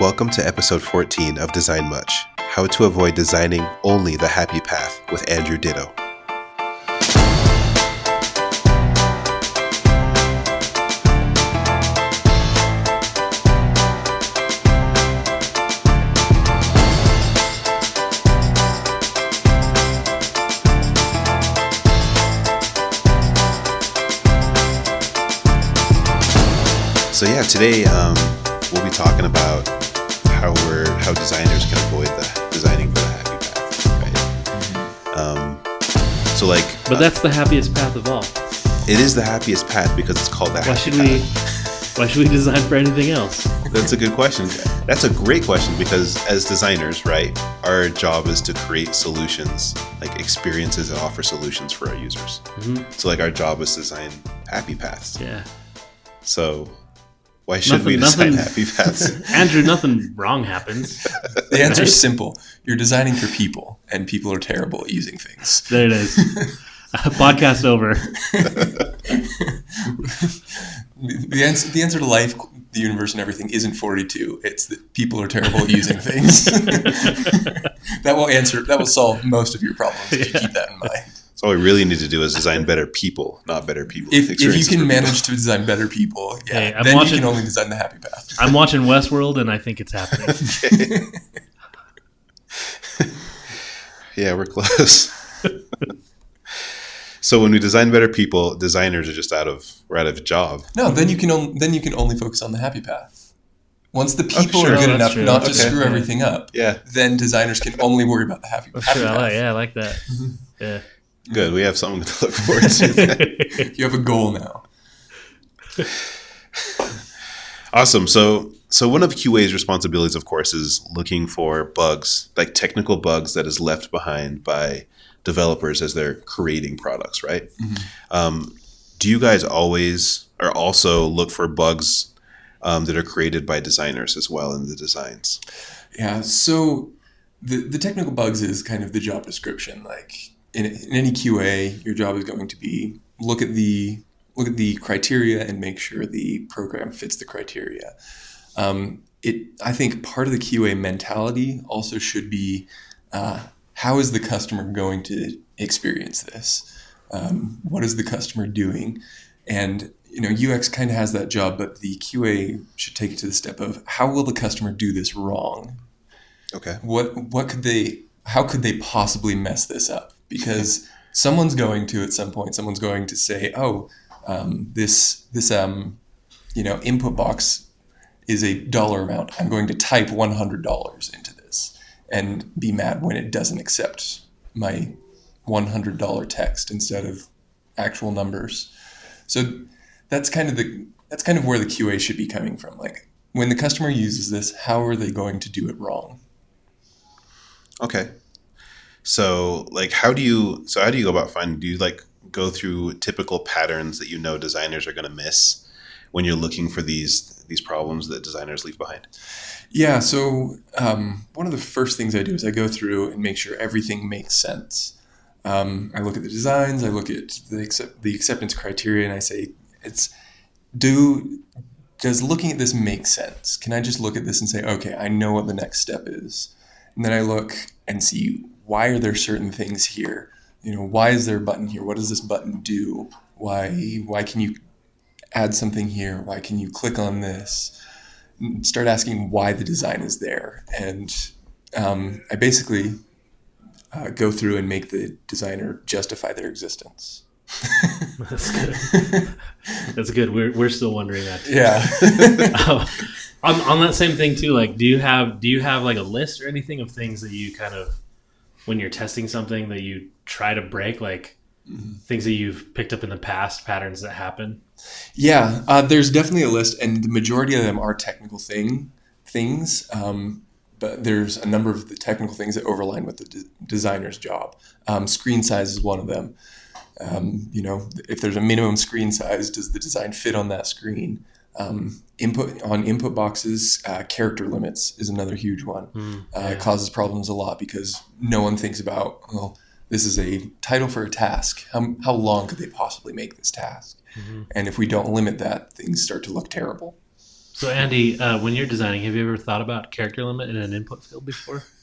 Welcome to episode 14 of Design Much How to Avoid Designing Only the Happy Path with Andrew Ditto. So yeah, today um, we'll be talking about how designers can avoid the designing for the happy path, right? Um, so like, But that's the happiest path of all. it is the happiest path because it's called the Why happy should path. we? Why should we design for anything else? That's a good question. That's a great question because as designers, right, our job is to create solutions, like experiences and offer solutions for our users. Mhm. So like our job is to design happy paths. Yeah, So why should Nothing- we design nothing- happy paths? Andrew, nothing wrong happens. The answer is simple. You're designing for people, and people are terrible at using things. There it is. Uh, podcast over. The answer, the answer to life, the universe, and everything isn't 42. It's that people are terrible at using things. that will answer. That will solve most of your problems if you keep that in mind. So all we really need to do is design better people, not better people. If, if you can for people. manage to design better people, yeah, Hey, I'm then watching- you can only design the happy path. I'm watching Westworld, and I think it's happening. Yeah, we're close. so when we design better people, designers are just out of we're out of a job. No, then you can on, then you can only focus on the happy path. Once the oh, people sure. are good Oh, enough true. not to Okay. screw everything up, Yeah, then designers can only worry about the happy, happy true. I path. like, yeah, I like that. Yeah. Good. We have something to look forward to. You have a goal now. awesome. So so one of QA's responsibilities, of course, is looking for bugs, like technical bugs that is left behind by developers as they're creating products, right? Um, do you guys always or also look for bugs um, that are created by designers as well in the designs? Yeah, so the the technical bugs is kind of the job description. Like in, in any QA, your job is going to be look at the look at the criteria and make sure the program fits the criteria. Um, it I think part of the QA mentality also should be uh, how is the customer going to experience this? Um, what is the customer doing? And you know, UX kind of has that job, but the QA should take it to the step of how will the customer do this wrong? Okay. what what could they how could they possibly mess this up because someone's going to at some point someone's going to say oh um, this this um you know input box is a dollar amount. I'm going to type $100 into this and be mad when it doesn't accept my $100 text instead of actual numbers. So that's kind of the that's kind of where the qa should be coming from. Like when the customer uses this how are they going to do it wrong? Okay. So, like, how do you? So, how do you go about finding? Do you like go through typical patterns that you know designers are going to miss when you're looking for these these problems that designers leave behind? Yeah, so um, one of the first things I do is I go through and make sure everything makes sense. Um, I look at the designs, I look at the accept, the acceptance criteria, and I say, "It's do does looking at this make sense? Can I just look at this and say, okay, I know what the next step is, and then I look and see why are there certain things here? You know, why is there a button here? What does this button do? Why why can you add something here? Why can you click on this? start asking why the design is there. And um, I basically uh, go through and make the designer justify their existence. That's good. That's good. We're, we're still wondering that. Too. Yeah. Oh, on, on that same thing too. Like, do you have do you have like a list or anything of things that you kind of when you're testing something that you try to break, like things that you've picked up in the past, patterns that happen? yeah. Uh, there's definitely a list, and the majority of them are technical thing things. Um, but there's a number of the technical things that overline with the de- designer's job. Um, screen size is one of them. Um, you know, if there's a minimum screen size, does the design fit on that screen? Um, input on input boxes, uh, character limits is another huge one. Mm, Uh, yeah. It causes problems a lot because no one thinks about well, this is a title for a task. How, how long could they possibly make this task? Mhm. And if we don't limit that, things start to look terrible. So Andy, uh, when you're designing, have you ever thought about character limit in an input field before?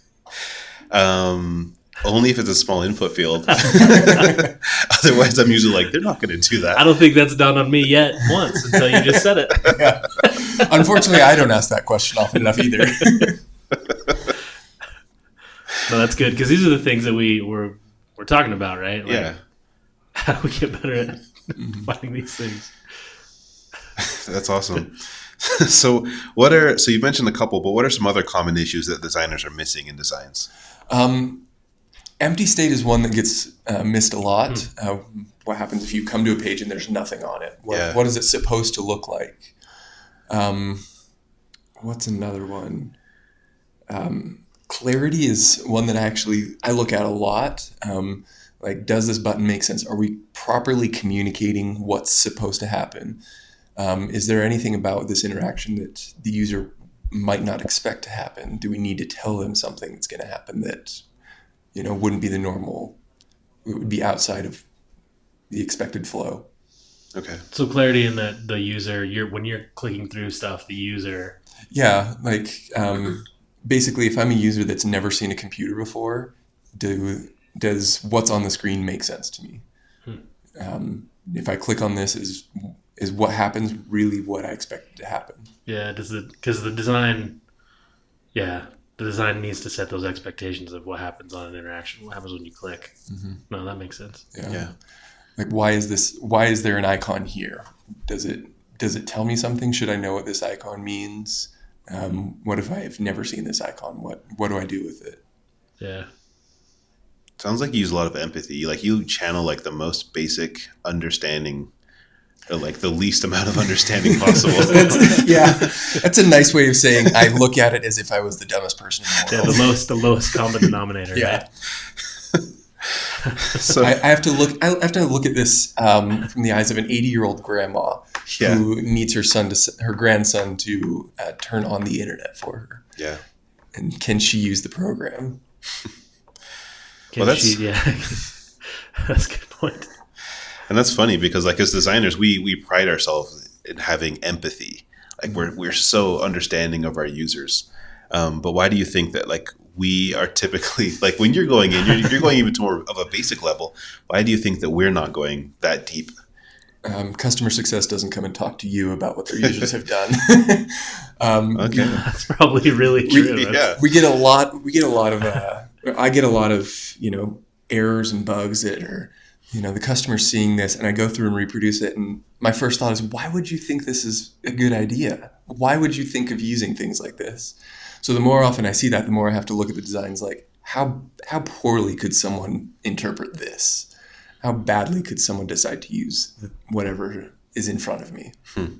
Um, only if it's a small input field. Otherwise, I'm usually like, they're not going to do that. I don't think that's dawned on me yet once until you just said it. Unfortunately, I don't ask that question often enough either. No, that's good because these are the things that we were we're talking about, right? Like, Yeah, How do we get better at finding these things? that's awesome. so, what are so you mentioned a couple, but what are some other common issues that designers are missing in designs? Um, empty state is one that gets uh, missed a lot. Uh, what happens if you come to a page and there's nothing on it? What, Yeah. what is it supposed to look like? Um, what's another one? Um, clarity is one that I actually I look at a lot. Um, like, does this button make sense? Are we properly communicating what's supposed to happen? Um, is there anything about this interaction that the user might not expect to happen? Do we need to tell them something that's going to happen that you know wouldn't be the normal? It would be outside of the expected flow. Okay. So clarity in that the user, you're when you're clicking through stuff, the user. Yeah, like um, basically, if I'm a user that's never seen a computer before, do does what's on the screen make sense to me? Um, if I click on this, is is what happens really what I expected to happen? Yeah, does it because the design, yeah, the design needs to set those expectations of what happens on an interaction, what happens when you click. No, that makes sense. Yeah. Yeah. Like why is this? Why is there an icon here? Does it does it tell me something? Should I know what this icon means? Um, what if I have never seen this icon? What what do I do with it? Yeah, Sounds like you use a lot of empathy. Like you channel like the most basic understanding, or like the least amount of understanding possible. That's, yeah, that's a nice way of saying I look at it as if I was the dumbest person in the world. yeah, world. the lowest, the lowest common denominator. Yeah. right? so I, I have to look. I have to look at this um, from the eyes of an 80 year old grandma Yeah. who needs her son to her grandson to uh, turn on the internet for her. yeah. And can she use the program? Can Well, that's- she- yeah, that's a good point. And that's funny because like as designers, we we pride ourselves in having empathy. Like we're we're so understanding of our users. Um, but why do you think that like we are typically like when you're going in, you're, you're going even to more of a basic level. Why do you think that we're not going that deep? Um, customer success doesn't come and talk to you about what their users have done. um, Okay. That's probably really true. That's- yeah. we get a lot we get a lot of uh, i get a lot of you know errors and bugs that are you know the customer's seeing this and i go through and reproduce it and my first thought is why would you think this is a good idea why would you think of using things like this so the more often i see that the more i have to look at the designs like how how poorly could someone interpret this how badly could someone decide to use whatever is in front of me hmm.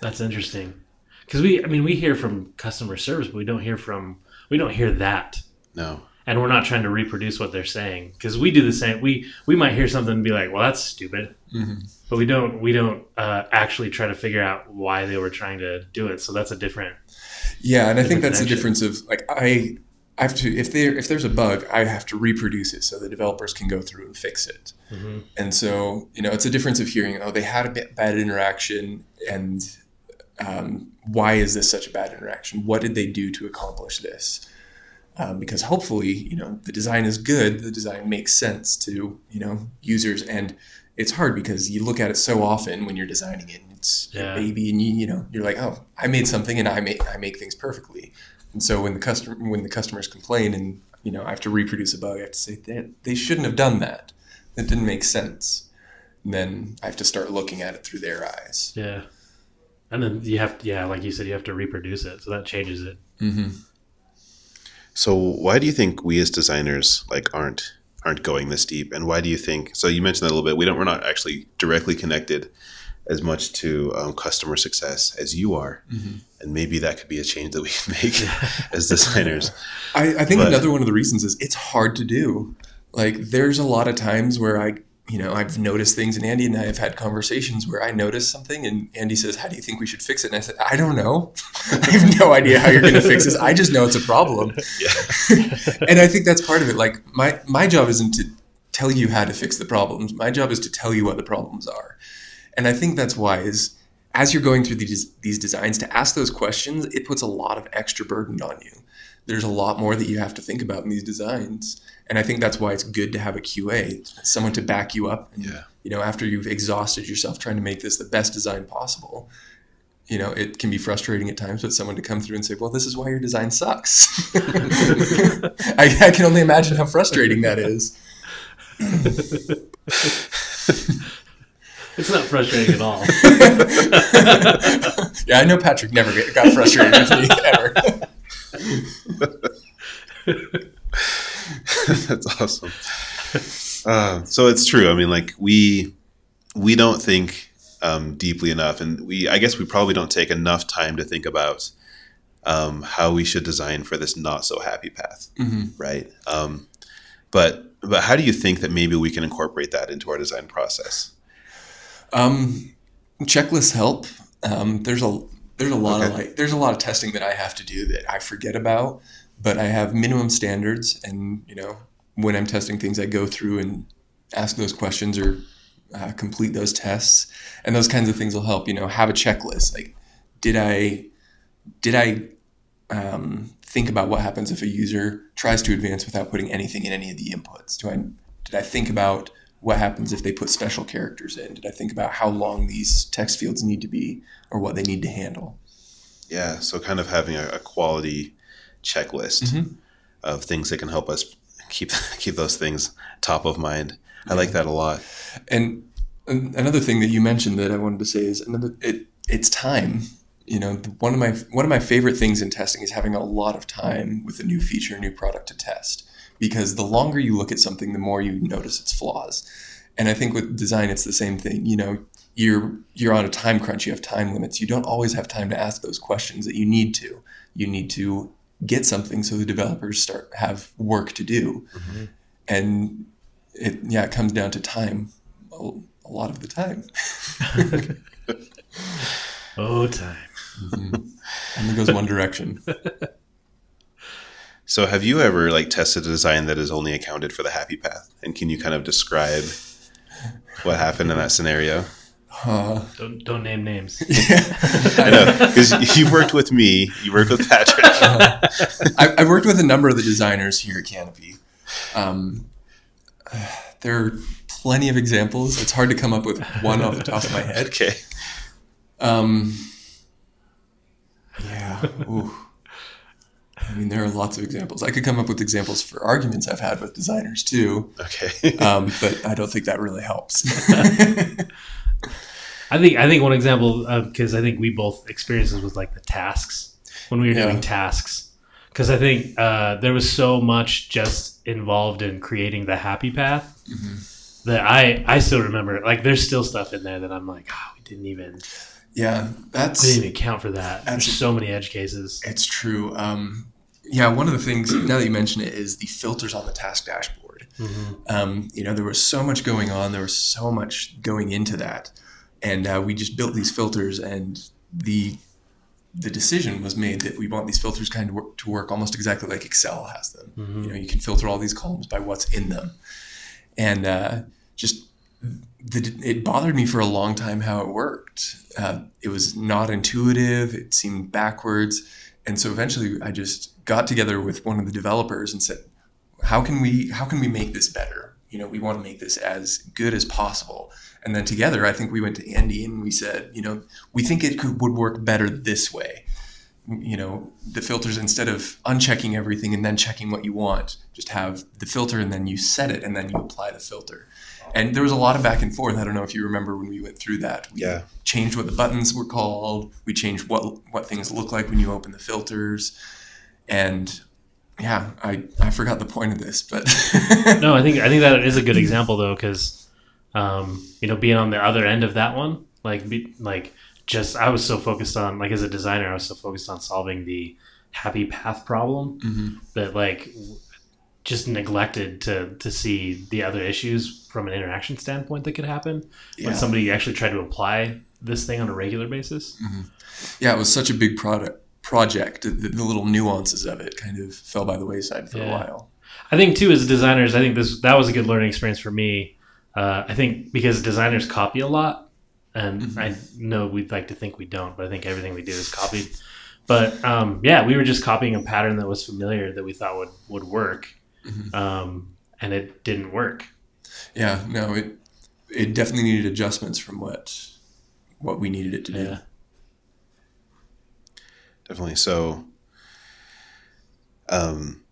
That's interesting. Because we, I mean, we hear from customer service, but we don't hear from, we don't hear that. No. And we're not trying to reproduce what they're saying. Because we do the same. We, we might hear something and be like, well, that's stupid. But we don't, we don't uh, actually try to figure out why they were trying to do it. So that's a different, Yeah, and I think that's the difference of like I I have to if there if there's a bug, I have to reproduce it so the developers can go through and fix it. And so you know, it's a difference of hearing, oh, they had a bit bad interaction, and um, why is this such a bad interaction? What did they do to accomplish this? Um, because hopefully, you know, the design is good. The design makes sense to you know users, and it's hard because you look at it so often when you're designing it. and It's your Yeah. baby, and you you know you're like, oh, I made something, and I make I make things perfectly. And so when the customer when the customers complain, and you know I have to reproduce a bug, I have to say that they shouldn't have done that. That didn't make sense. And then I have to start looking at it through their eyes. yeah. And then you have, to, yeah, like you said, you have to reproduce it. So that changes it. Mm-hmm. So why do you think we as designers like aren't aren't going this deep? And why do you think? So you mentioned that a little bit. We don't. We're not actually directly connected as much to um, customer success as you are, and maybe that could be a change that we can make as designers. I, I think But- another one of the reasons is it's hard to do. Like there's a lot of times where I, you know, I've noticed things, and Andy and I have had conversations where I notice something, and Andy says, "How do you think we should fix it?" And I said, "I don't know. I have no idea how you're going to fix this. I just know it's a problem." And I think that's part of it. Like my my job isn't to tell you how to fix the problems. My job is to tell you what the problems are. And I think that's why is as you're going through these these designs to ask those questions, it puts a lot of extra burden on you. There's a lot more that you have to think about in these designs, and I think that's why it's good to have a QA, someone to back you up. And, Yeah. You know, after you've exhausted yourself trying to make this the best design possible, you know, it can be frustrating at times, but someone to come through and say, "Well, this is why your design sucks." I, I can only imagine how frustrating that is. It's not frustrating at all. yeah, I know Patrick never get, got frustrated with me ever. That's awesome. Uh, so it's true. I mean, like we we don't think um, deeply enough, and we I guess we probably don't take enough time to think about um, how we should design for this not so happy path, right? Um, but but how do you think that maybe we can incorporate that into our design process? Um, checklists help. Um, there's a there's a lot of like there's a lot of testing that I have to do that I forget about, but I have minimum standards, and you know when I'm testing things, I go through and ask those questions or uh, complete those tests, and those kinds of things will help. You know, have a checklist. Like, did I did I um, think about what happens if a user tries to advance without putting anything in any of the inputs? Do I did I think about what happens if they put special characters in? Did I think about how long these text fields need to be or what they need to handle? Yeah, so kind of having a, a quality checklist mm-hmm. of things that can help us keep keep those things top of mind. I like that a lot. And an- another thing that you mentioned that I wanted to say is another it it's time. You know, one of my one of my favorite things in testing is having a lot of time with a new feature, a new product to test. Because the longer you look at something, the more you notice its flaws. And I think with design, it's the same thing. You know, you're you're on a time crunch. You have time limits. You don't always have time to ask those questions that you need to. You need to get something so the developers start have work to do. Mm-hmm. And it yeah, it comes down to time a, a lot of the time. oh, time. Mm-hmm. Only goes one direction. So have you ever like tested a design that has only accounted for the happy path? And can you kind of describe what happened in that scenario? Uh, Don't don't name names. I know because you've worked with me, you worked with Patrick. I, I've worked with a number of the designers here at Canopy. Um, there are plenty of examples. It's hard to come up with one off the top of my head. okay, Um, yeah. Ooh. I mean, there are lots of examples. I could come up with examples for arguments I've had with designers too, okay, um, but I don't think that really helps. I think I think one example because I think we both experienced this with like the tasks when we were Yeah. doing tasks because I think uh, there was so much just involved in creating the happy path that I I still remember like there's still stuff in there that I'm like oh we didn't even yeah, we that's didn't even account for that. There's so many edge cases. It's true. Um, yeah, one of the things now that you mention it is the filters on the task dashboard. Um, you know, there was so much going on. There was so much going into that, and uh, we just built these filters, and the the decision was made that we want these filters kind of work, to work almost exactly like Excel has them. You know, you can filter all these columns by what's in them, and uh, just the, it bothered me for a long time how it worked. Uh, it was not intuitive. It seemed backwards, and so eventually I just got together with one of the developers and said, "How can we how can we make this better? You know, we want to make this as good as possible." And then together, I think we went to Andy and we said, "You know, we think it could would work better this way." you know the filters instead of unchecking everything and then checking what you want just have the filter and then you set it and then you apply the filter and there was a lot of back and forth i don't know if you remember when we went through that we Yeah. changed what the buttons were called we changed what what things look like when you open the filters and yeah i i forgot the point of this but no, I think I think that is a good example though, because um, you know, being on the other end of that one, like, be, like just I was so focused on like as a designer, I was so focused on solving the happy path problem that like just neglected to to see the other issues from an interaction standpoint that could happen Yeah. when somebody actually tried to apply this thing on a regular basis. yeah it was such a big product project the, the little nuances of it kind of fell by the wayside for a while I think too, as designers, I think this that was a good learning experience for me. Uh, I think because designers copy a lot, and Mhm. I know we'd like to think we don't, but I think everything we do is copied. But um, yeah, we were just copying a pattern that was familiar that we thought would would work, Mhm. um, and it didn't work. Yeah, no, it it definitely needed adjustments from what what we needed it to do. Yeah. Definitely. So, um,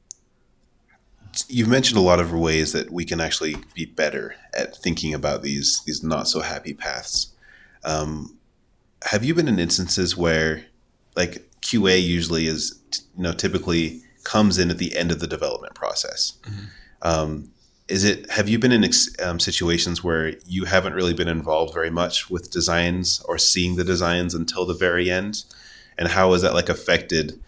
you've mentioned a lot of ways that we can actually be better at thinking about these these not so happy paths. Um, have you been in instances where, like QA, usually is you know typically comes in at the end of the development process? Um, is it have you been in um, situations where you haven't really been involved very much with designs or seeing the designs until the very end? And how has that like affected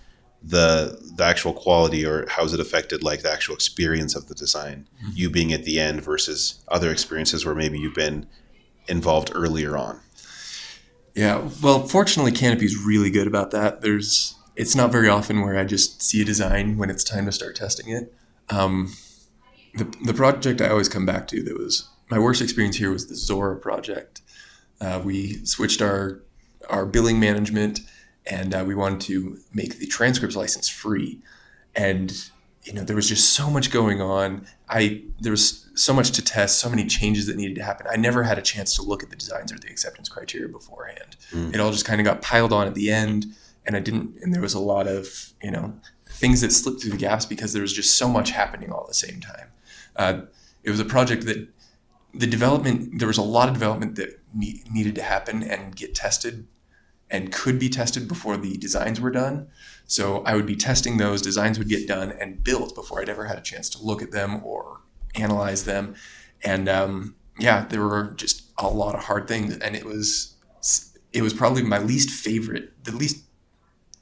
the the actual quality or how has it affected like the actual experience of the design you being at the end versus other experiences where maybe you've been involved earlier on Yeah, well, fortunately, Canopy's really good about that. There's, it's not very often where I just see a design when it's time to start testing it. Um, the the project I always come back to that was my worst experience here was the Zuora project. Uh, we switched our our billing management, and uh, we wanted to make the transcripts license free, and you know there was just so much going on. I there was so much to test, so many changes that needed to happen. I never had a chance to look at the designs or the acceptance criteria beforehand. Mm. It all just kind of got piled on at the end, and I didn't. And there was a lot of you know things that slipped through the gaps because there was just so much happening all at the same time. Uh, it was a project that the development there was a lot of development that ne- needed to happen and get tested and could be tested before the designs were done. So I would be testing those designs would get done and built before I'd ever had a chance to look at them or analyze them. And um, yeah, there were just a lot of hard things, and it was it was probably my least favorite, the least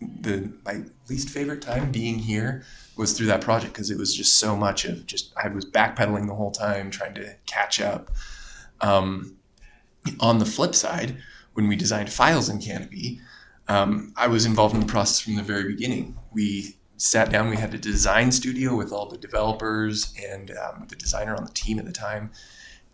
the my least favorite time being here was through that project because it was just so much of just I was backpedaling the whole time trying to catch up. Um, on the flip side, when we designed files in Canopy, um, I was involved in the process from the very beginning. We sat down, we had a design studio with all the developers and um, the designer on the team at the time.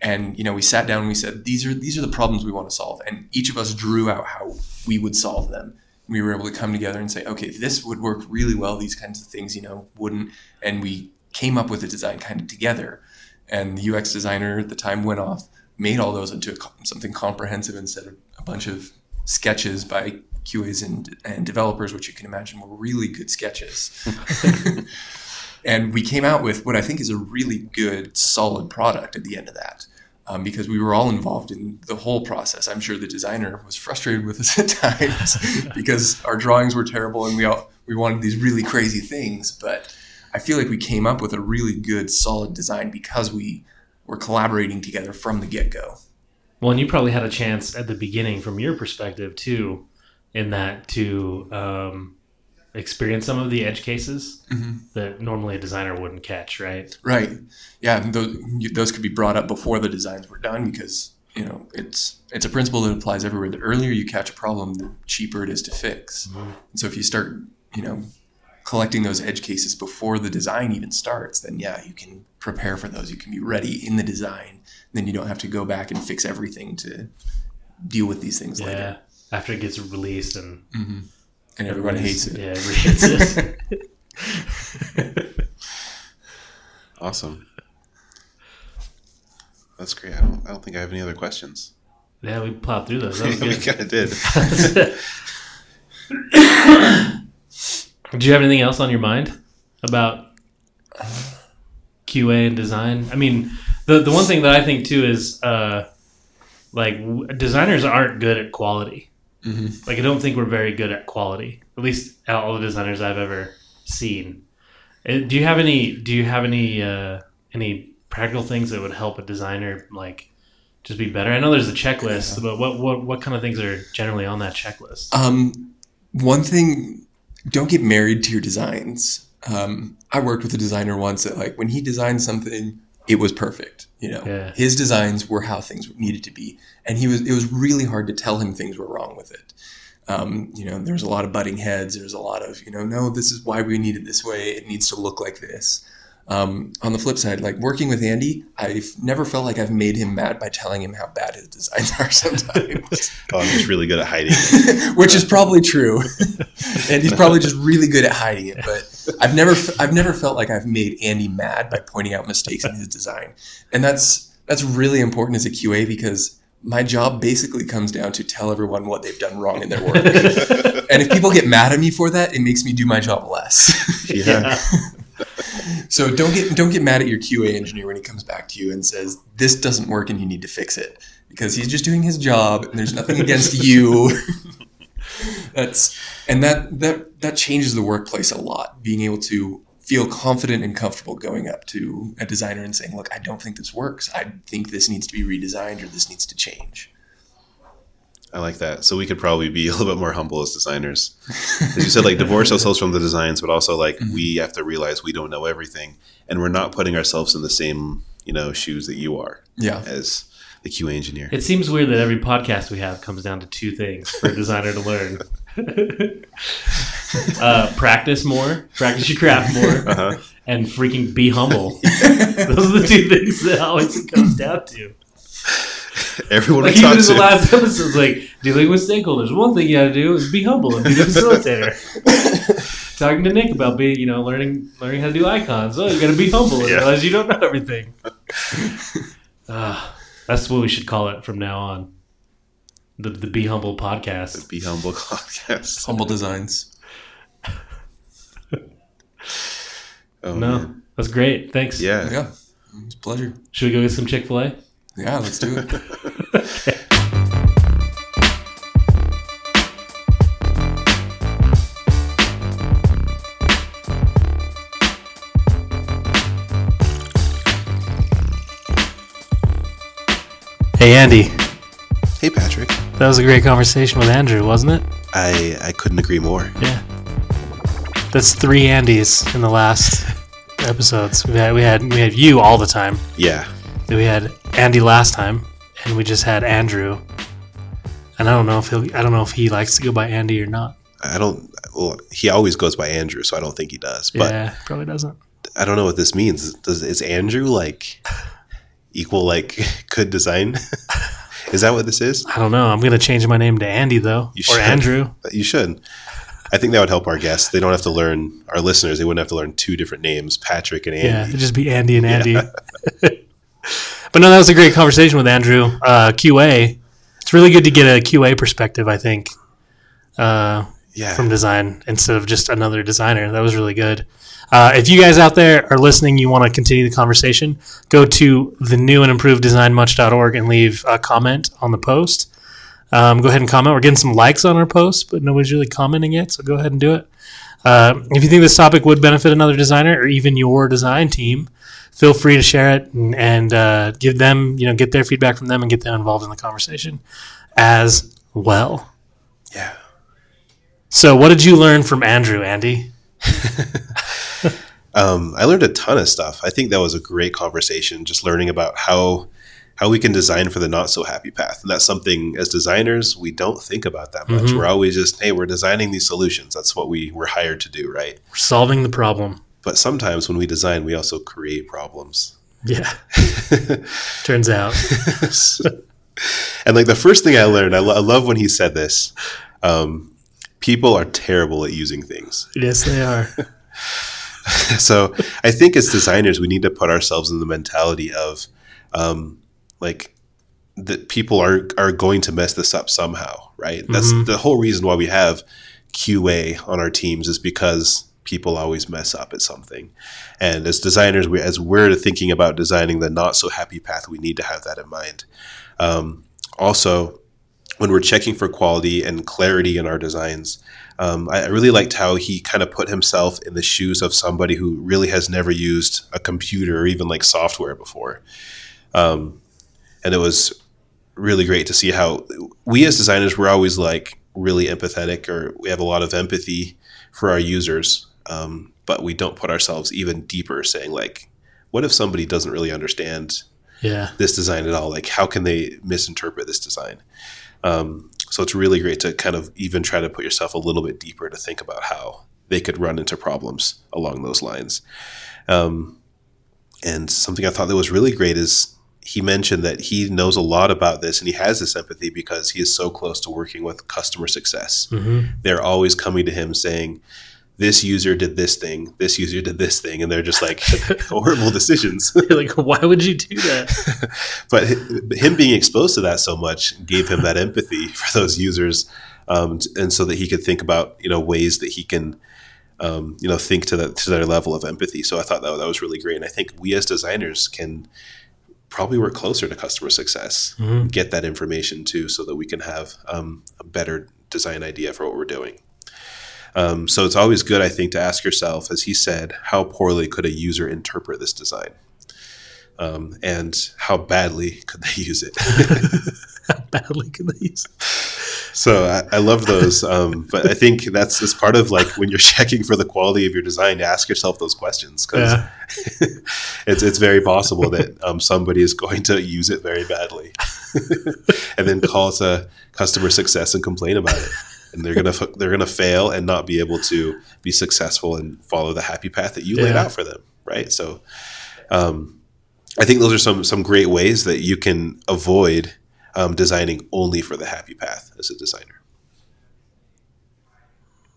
And you know, we sat down and we said, these are these are the problems we want to solve. And each of us drew out how we would solve them. We were able to come together and say, okay, this would work really well. These kinds of things, you know, wouldn't. And we came up with a design kind of together. And the UX designer at the time went off, made all those into a, something comprehensive instead of bunch of sketches by QAs and, and developers, which you can imagine were really good sketches. and we came out with what I think is a really good, solid product at the end of that. Um, because we were all involved in the whole process. I'm sure the designer was frustrated with us at times because our drawings were terrible and we all we wanted these really crazy things. But I feel like we came up with a really good, solid design because we were collaborating together from the get go. Well, and you probably had a chance at the beginning, from your perspective too, in that to um, experience some of the edge cases Mhm. that normally a designer wouldn't catch, right? Right. Yeah, those those could be brought up before the designs were done because you know it's it's a principle that applies everywhere. The earlier you catch a problem, the cheaper it is to fix. And so if you start, you know, collecting those edge cases before the design even starts, then yeah, you can prepare for those. You can be ready in the design. Then you don't have to go back and fix everything to deal with these things Yeah. later. After it gets released and hmm And everyone hates it. Yeah, everyone hates it. awesome that's great i don't i don't think i have any other questions yeah, we plowed through those. That was we good. kind of did Do you have anything else on your mind about QA and design? I mean, the the one thing that I think too is uh, like w- designers aren't good at quality. hmm Like I don't think we're very good at quality. At least out all the designers I've ever seen. Uh, Do you have any? Do you have any uh, any practical things that would help a designer like just be better? I know there's a checklist, but what what what kind of things are generally on that checklist? Um, one thing, don't get married to your designs. Um, I worked with a designer once that, like, when he designed something, it was perfect. You know, Yeah. his designs were how things needed to be, and he was. It was really hard to tell him things were wrong with it. Um, you know, there's a lot of butting heads. There's a lot of, you know, no, this is why we need it this way. It needs to look like this. Um, on the flip side, like working with Andy, I've never felt like I've made him mad by telling him how bad his designs are sometimes, Oh, I'm just really good at hiding. it. which is probably true. and he's probably just really good at hiding it. But I've never, I've never felt like I've made Andy mad by pointing out mistakes in his design, and that's that's really important as a QA because my job basically comes down to tell everyone what they've done wrong in their work. and if people get mad at me for that, it makes me do my job less. Yeah. So don't get don't get mad at your QA engineer when he comes back to you and says this doesn't work and you need to fix it because he's just doing his job and there's nothing against you. That's and that that that changes the workplace a lot. Being able to feel confident and comfortable going up to a designer and saying, "Look, I don't think this works. I think this needs to be redesigned or this needs to change." I like that. So we could probably be a little bit more humble as designers. As you said, like divorce ourselves from the designs, but also like we have to realize we don't know everything, and we're not putting ourselves in the same you know shoes that you are Yeah. as the QA engineer. It seems weird that every podcast we have comes down to two things for a designer to learn. uh, practice more, practice your craft more, Uh-huh. and freaking be humble. Those are the two things that always it comes down to. Everyone Like we even talk in the to, last episodes, like dealing with stakeholders. One thing you got to do is be humble and be the facilitator. Talking to Nick about being, you know, learning learning how to do icons. Oh, you got to be humble and Yeah. realize you don't know everything. Ah, that's what we should call it from now on. The the Be Humble podcast. The Be humble podcast. Humble designs. Oh, No, man. that's great. Thanks. yeah. Yeah. It's a pleasure. Should we go get some Chick Fil A? Yeah, let's do it. Hey Andy, Hey Patrick, that was a great conversation with Andrew, wasn't it? I I couldn't agree more. Yeah. That's three Andys in the last episodes. We had we had we had you all the time. Yeah, We had Andy last time, and we just had Andrew. And I don't know if he I don't know if he likes to go by Andy or not. I don't. Well, he always goes by Andrew, so I don't think he does. But yeah, probably doesn't. I don't know what this means. Does is Andrew like equal like good design? is that what this is? I don't know. I'm gonna change my name to Andy though, You or should. Andrew. You should. I think that would help our guests. They don't have to learn our listeners. They wouldn't have to learn two different names, Patrick and Andy. Yeah, it'd just be Andy and Andy. but no, that was a great conversation with Andrew. Uh, QA. It's really good to get a QA perspective. I think. Uh, Yeah, from design instead of just another designer. That was really good. Uh, if you guys out there are listening, you want to continue the conversation, go to the new and improved designmuch.org and leave a comment on the post. Um, go ahead and comment. We're getting some likes on our post, but nobody's really commenting yet, so go ahead and do it. Uh, if you think this topic would benefit another designer or even your design team, feel free to share it and, and uh, give them, you know, get their feedback from them and get them involved in the conversation as well. yeah. So, what did you learn from Andrew, Andy? Um, I learned a ton of stuff. I think that was a great conversation. Just learning about how how we can design for the not so happy path, and that's something as designers we don't think about that much. Mhm. We're always just, hey, we're designing these solutions. That's what we were hired to do, right? We're solving the problem. But sometimes when we design, we also create problems. Yeah, turns out. and like the first thing I learned, I, lo- I love when he said this. Um, people are terrible at using things. yes, they are. so I think as designers, we need to put ourselves in the mentality of um, like that people are are going to mess this up somehow, right? That's Mhm. the whole reason why we have QA on our teams is because people always mess up at something. And as designers, we, as we're thinking about designing the not so happy path, we need to have that in mind. Um, also, when we're checking for quality and clarity in our designs, um, I really liked how he kind of put himself in the shoes of somebody who really has never used a computer or even like software before. Um, and it was really great to see how we as designers we're always like really empathetic or we have a lot of empathy for our users, um, but we don't put ourselves even deeper, saying like, what if somebody doesn't really understand Yeah, this design at all? Like, how can they misinterpret this design? Um, so it's really great to kind of even try to put yourself a little bit deeper to think about how they could run into problems along those lines. Um, and something I thought that was really great is he mentioned that he knows a lot about this and he has this empathy because he is so close to working with customer success. Mm-hmm. They're always coming to him saying, this user did this thing, this user did this thing, and they're just like horrible decisions. like, why would you do that? but him being exposed to that so much gave him that empathy for those users, um, and so that he could think about you know ways that he can um, you know think to that to their level of empathy. So I thought that that was really great, and I think we as designers can probably work closer to customer success, Mhm. get that information too, so that we can have um, a better design idea for what we're doing. Um, so it's always good, I think, to ask yourself, as he said, how poorly could a user interpret this design? Um, and how badly could they use it? How badly could they use? it? so I, I love those. Um, but I think that's just part of like when you're checking for the quality of your design, to ask yourself those questions because Yeah. it's, it's very possible that um, somebody is going to use it very badly and then call to customer success and complain about it. And they're gonna they're gonna fail and not be able to be successful and follow the happy path that you laid out for them, right? So, um, I think those are some some great ways that you can avoid um, designing only for the happy path as a designer.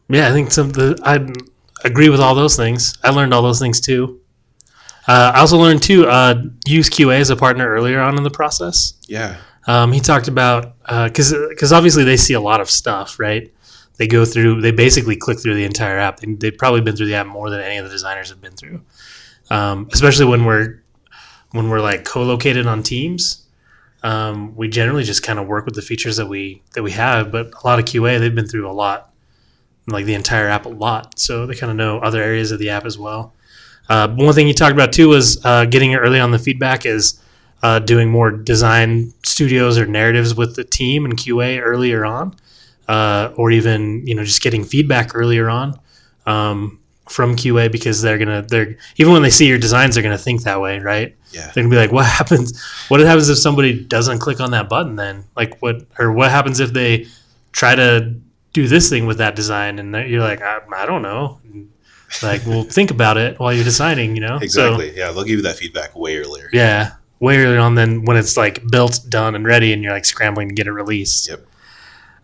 Yeah, I think some the I agree with all those things. I learned all those things too. Uh, I also learned to uh, use QA as a partner earlier on in the process. Yeah, Um, he talked about because because obviously they see a lot of stuff, right? They go through, they basically click through the entire app. They, they've probably been through the app more than any of the designers have been through. Um, especially when we're when we're like co-located on teams, um, we generally just kind of work with the features that we that we have. But a lot of QA, they've been through a lot, like the entire app a lot, so they kind of know other areas of the app as well. Uh, one thing you talked about too was uh, getting early on the feedback is uh, doing more design studios or narratives with the team and QA earlier on, uh, or even you know just getting feedback earlier on um, from QA because they're gonna they're even when they see your designs they're gonna think that way, right? yeah, They're gonna be like, what happens? What happens if somebody doesn't click on that button? Then like what or what happens if they try to do this thing with that design and you're like, I, I don't know. Like, well, think about it while you're designing, you know? So- exactly. yeah, they'll give you that feedback way earlier. yeah, way early on than when it's like built, done, and ready, and you're like scrambling to get it released. Yep.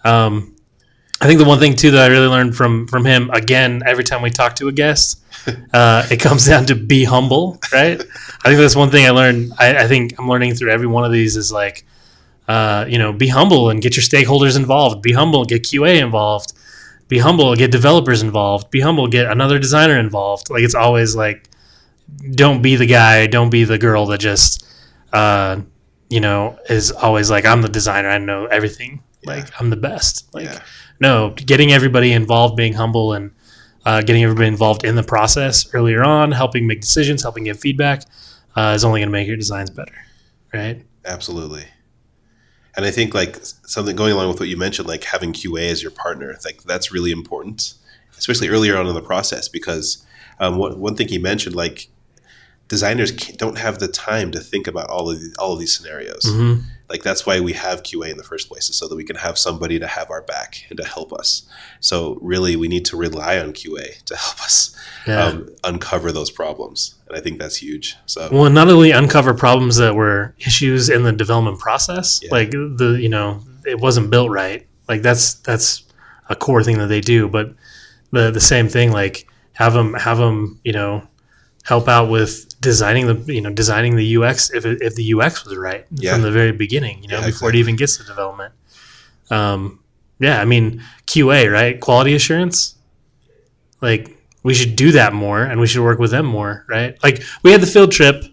Um, I think the one thing too that I really learned from from him again every time we talk to a guest, uh, it comes down to be humble, right? I think that's one thing I learned. I, I think I'm learning through every one of these is like, uh, you know, be humble and get your stakeholders involved. Be humble, get QA involved. Be humble, get developers involved. Be humble, get another designer involved. Like it's always like, don't be the guy, don't be the girl that just, uh, you know, is always like, I'm the designer, I know everything. Like I'm the best. Like yeah, no, getting everybody involved, being humble, and uh, getting everybody involved in the process earlier on, helping make decisions, helping give feedback, uh, is only going to make your designs better, right? absolutely. And I think like something going along with what you mentioned, like having QA as your partner, like that's really important, especially earlier on in the process. Because um, one one thing he mentioned, like designers don't have the time to think about all of the, all of these scenarios. Mm-hmm. Like that's why we have QA in the first place, is so that we can have somebody to have our back and to help us. So really, we need to rely on QA to help us Yeah. um, uncover those problems, and I think that's huge. So well, not only uncover problems that were issues in the development process, Yeah. like the you know it wasn't built right. Like that's that's a core thing that they do. But the the same thing, like have them have them you know help out with designing the you know designing the UX if, it, if the UX was right Yeah. from the very beginning. You know Yeah, before it even gets to development. Um, yeah, I mean QA right, quality assurance. Like we should do that more, and we should work with them more, right? Like we had the field trip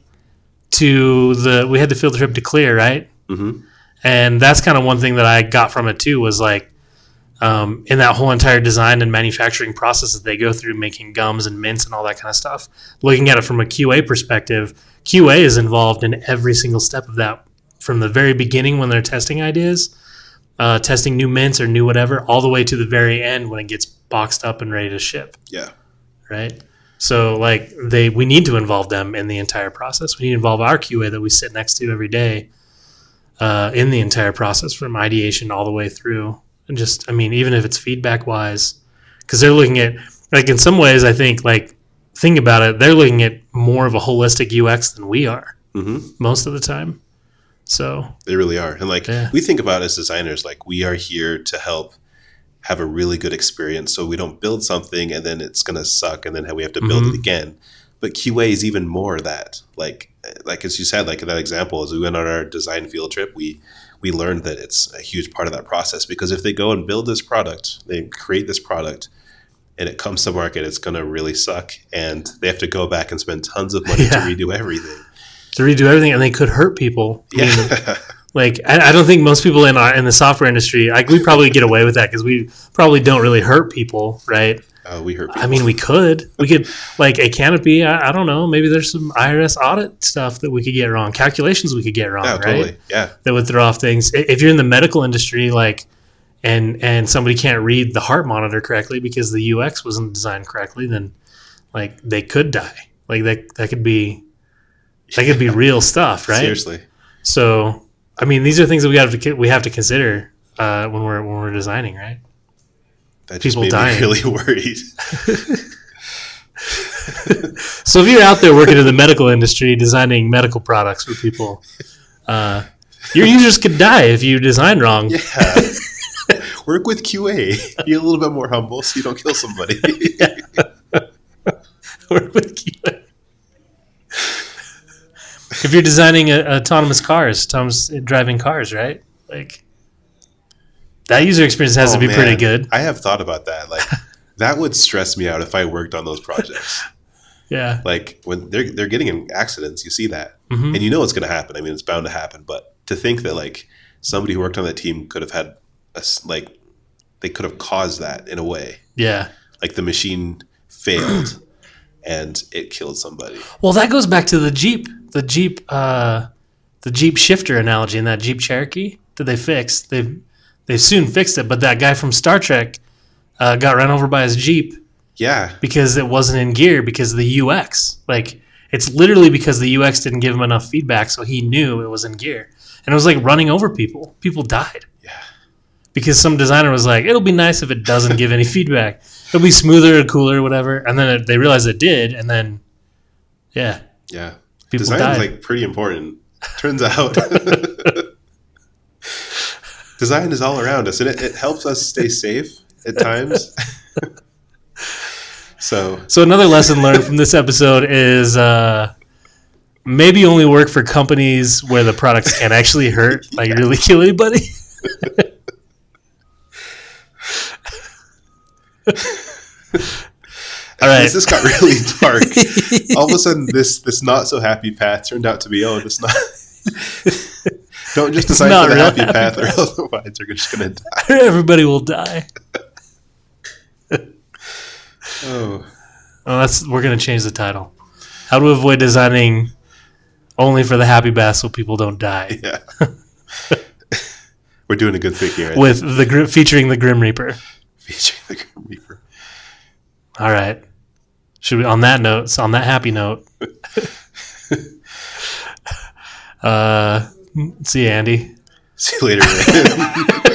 to the we had the field trip to Xlear, right? mhm. and that's kind of one thing that I got from it too was like um, in that whole entire design and manufacturing process that they go through making gums and mints and all that kind of stuff. Looking at it from a QA perspective QA is involved in every single step of that from the very beginning when they're testing ideas uh, testing new mints or new whatever all the way to the very end when it gets boxed up and ready to ship. Yeah, right? So like they we need to involve them in the entire process. We need to involve our qa that we sit next to every day uh, in the entire process from ideation all the way through just i mean even if it's feedback wise because they're looking at like in some ways i think like think about it, they're looking at more of a holistic UX than we are hmm most of the time. So They really are. And like Yeah. we think about as designers, like we are here to help have a really good experience so we don't build something and then it's gonna suck and then we have to build Mhm. it again. But QA is even more that. Like like as you said, like in that example, as we went on our design field trip, we we learned that it's a huge part of that process because if they go and build this product, they create this product and it comes to market, it's gonna really suck and they have to go back and spend tons of money Yeah. to redo everything. to redo everything, and they could hurt people. I mean, Yeah. like I, I don't think most people in our in the software industry, like we probably get away with that because we probably don't really hurt people, right? Uh, we hurt I mean, we could, we could like a canopy. I, I don't know. Maybe there's some IRS audit stuff that we could get wrong, calculations we could get wrong, Yeah, right? totally. Yeah. That would throw off things. If you're in the medical industry, like, and and somebody can't read the heart monitor correctly because the UX wasn't designed correctly, then like they could die. Like that that could be that could be real stuff, right? Seriously. So, I mean, these are things that we have to we have to consider uh, when we're when we're designing, right? That People dying. really worried. So, if you're out there working in the medical industry designing medical products for people, uh, your users could die if you design wrong. Yeah. Work with QA. Be a little bit more humble so you don't kill somebody. Work with QA. if you're designing a, autonomous cars, autonomous driving cars, right? Like that user experience has Oh, to be pretty good. I have thought about that. Like that would stress me out if I worked on those projects. Yeah. Like when they're they're getting in accidents, you see that. hmm And you know it's going to happen. I mean, it's bound to happen, but to think that like somebody who worked on that team could have had a, like they could have caused that in a way. Yeah. Like the machine failed and it killed somebody. Well, that goes back to the Jeep, the Jeep, uh, the Jeep shifter analogy in that Jeep Cherokee that they fixed. They've they've soon fixed it, but that guy from Star Trek uh, got run over by his Jeep Yeah. because it wasn't in gear because of the UX. Like it's literally because the UX didn't give him enough feedback, so he knew it was in gear, and it was like running over people. People died. Yeah. Because some designer was like, "It'll be nice if it doesn't give any feedback. It'll be smoother or cooler, whatever." And then it, they realized it did, and then, yeah, Yeah. people Design died. is like pretty important. Turns out design is all around us and it, it helps us stay safe at times. so So another lesson learned from this episode is uh, maybe only work for companies where the products can't actually hurt, like really kill anybody. All right. this got really dark, all of a sudden this this not so happy path turned out to be oh this not don't just decide for the happy happy path or otherwise you're just gonna die. Everybody will die. Oh Oh, that's we're gonna change the title. How to avoid designing only for the happy path so people don't die. yeah. We're doing a good thing here. With the gr- featuring the Grim Reaper. featuring the Grim Reaper. All right. Should we on that note? So on that happy note. uh, see you, Andy. See you later.